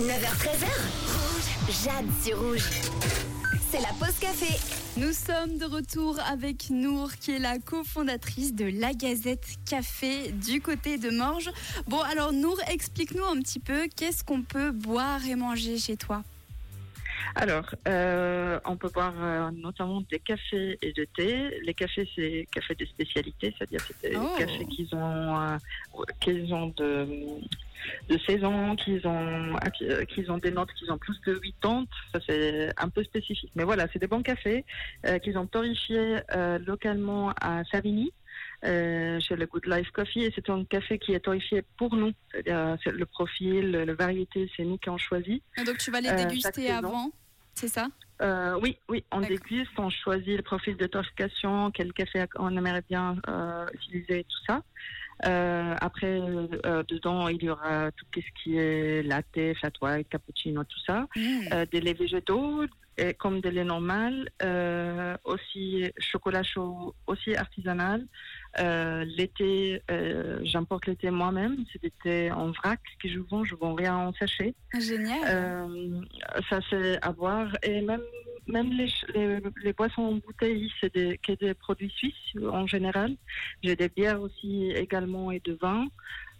9h13h. Rouge. Jade sur rouge. C'est la pause café. Nous sommes de retour avec Nour, qui est la cofondatrice de La Gazette Café du côté de Morges. Bon, alors Nour, explique-nous un petit peu qu'est-ce qu'on peut boire et manger chez toi? Alors, euh, on peut boire euh, notamment des cafés et de thé. Les cafés, c'est cafés de spécialité, c'est-à-dire c'est des Oh. cafés qu'ils ont, euh, qu'ils ont de, de saison, qu'ils ont, euh, qu'ils ont des notes qu'ils ont plus de 80. Ça, c'est un peu spécifique. Mais voilà, c'est des bons cafés euh, qu'ils ont torréfiés euh, localement à Savigny. euh, chez le Good Life Coffee et c'est un café qui est torréfié pour nous. C'est-à-dire le profil, la variété, c'est nous qui avons choisi. Et donc tu vas les Euh, déguster avant, c'est ça? Euh, oui, oui, on déguste, on choisit le profil de torréfaction, quel café on aimerait bien euh, utiliser, tout ça. Euh, après, euh, dedans, il y aura tout ce qui est latte, flat white, cappuccino, tout ça. Mmh. Euh, des laits végétaux, et comme des laits normaux, euh, aussi chocolat chaud, aussi artisanal. Euh, l'été, euh, j'importe l'été moi-même, c'est des thés en vrac que je vends, je vends rien en sachet. Génial. Euh, ça c'est à boire et même même les, les, les boissons en bouteille c'est des, que des produits suisses en général. J'ai des bières aussi également et de vin.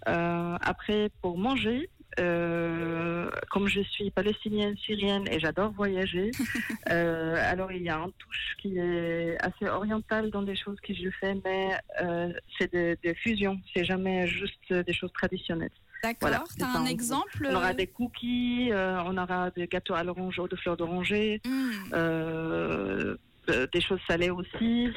Euh, après pour manger, euh, comme je suis palestinienne syrienne et j'adore voyager, euh, alors il y a un touche qui est assez oriental dans des choses que je fais, mais euh, c'est des, des fusions. C'est jamais juste des choses traditionnelles. D'accord. voilà, T'as un exemple On aura euh, des cookies, euh, on aura des gâteaux à l'orange ou de fleurs d'oranger, mmh. euh, des choses salées aussi.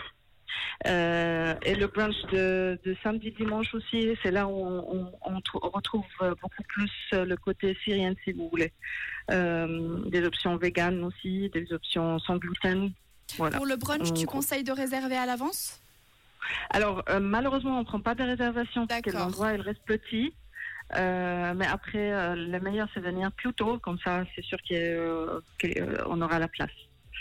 Euh, et le brunch de, de samedi dimanche aussi, c'est là où on, on- on trou- on retrouve beaucoup plus le côté syrien si vous voulez. Des options véganes aussi, des options sans gluten. Voilà. Pour le brunch, tu On- conseilles de réserver à l'avance? Alors, euh, malheureusement, on ne prend pas de réservation parce que l'endroit, il reste petit. Euh, mais après, euh, le meilleur, c'est venir plus tôt. Comme ça, c'est sûr qu'on aura la place.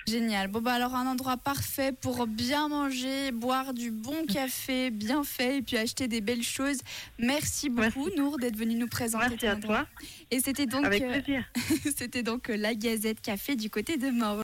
Génial. Bon, bah alors un endroit parfait pour bien manger, boire du bon café bien fait et puis acheter des belles choses. Merci beaucoup, Nour, d'être venu nous présenter Merci à toi. Et c'était donc, Avec euh, plaisir. c'était donc euh, la Gazette Café du côté de Morges.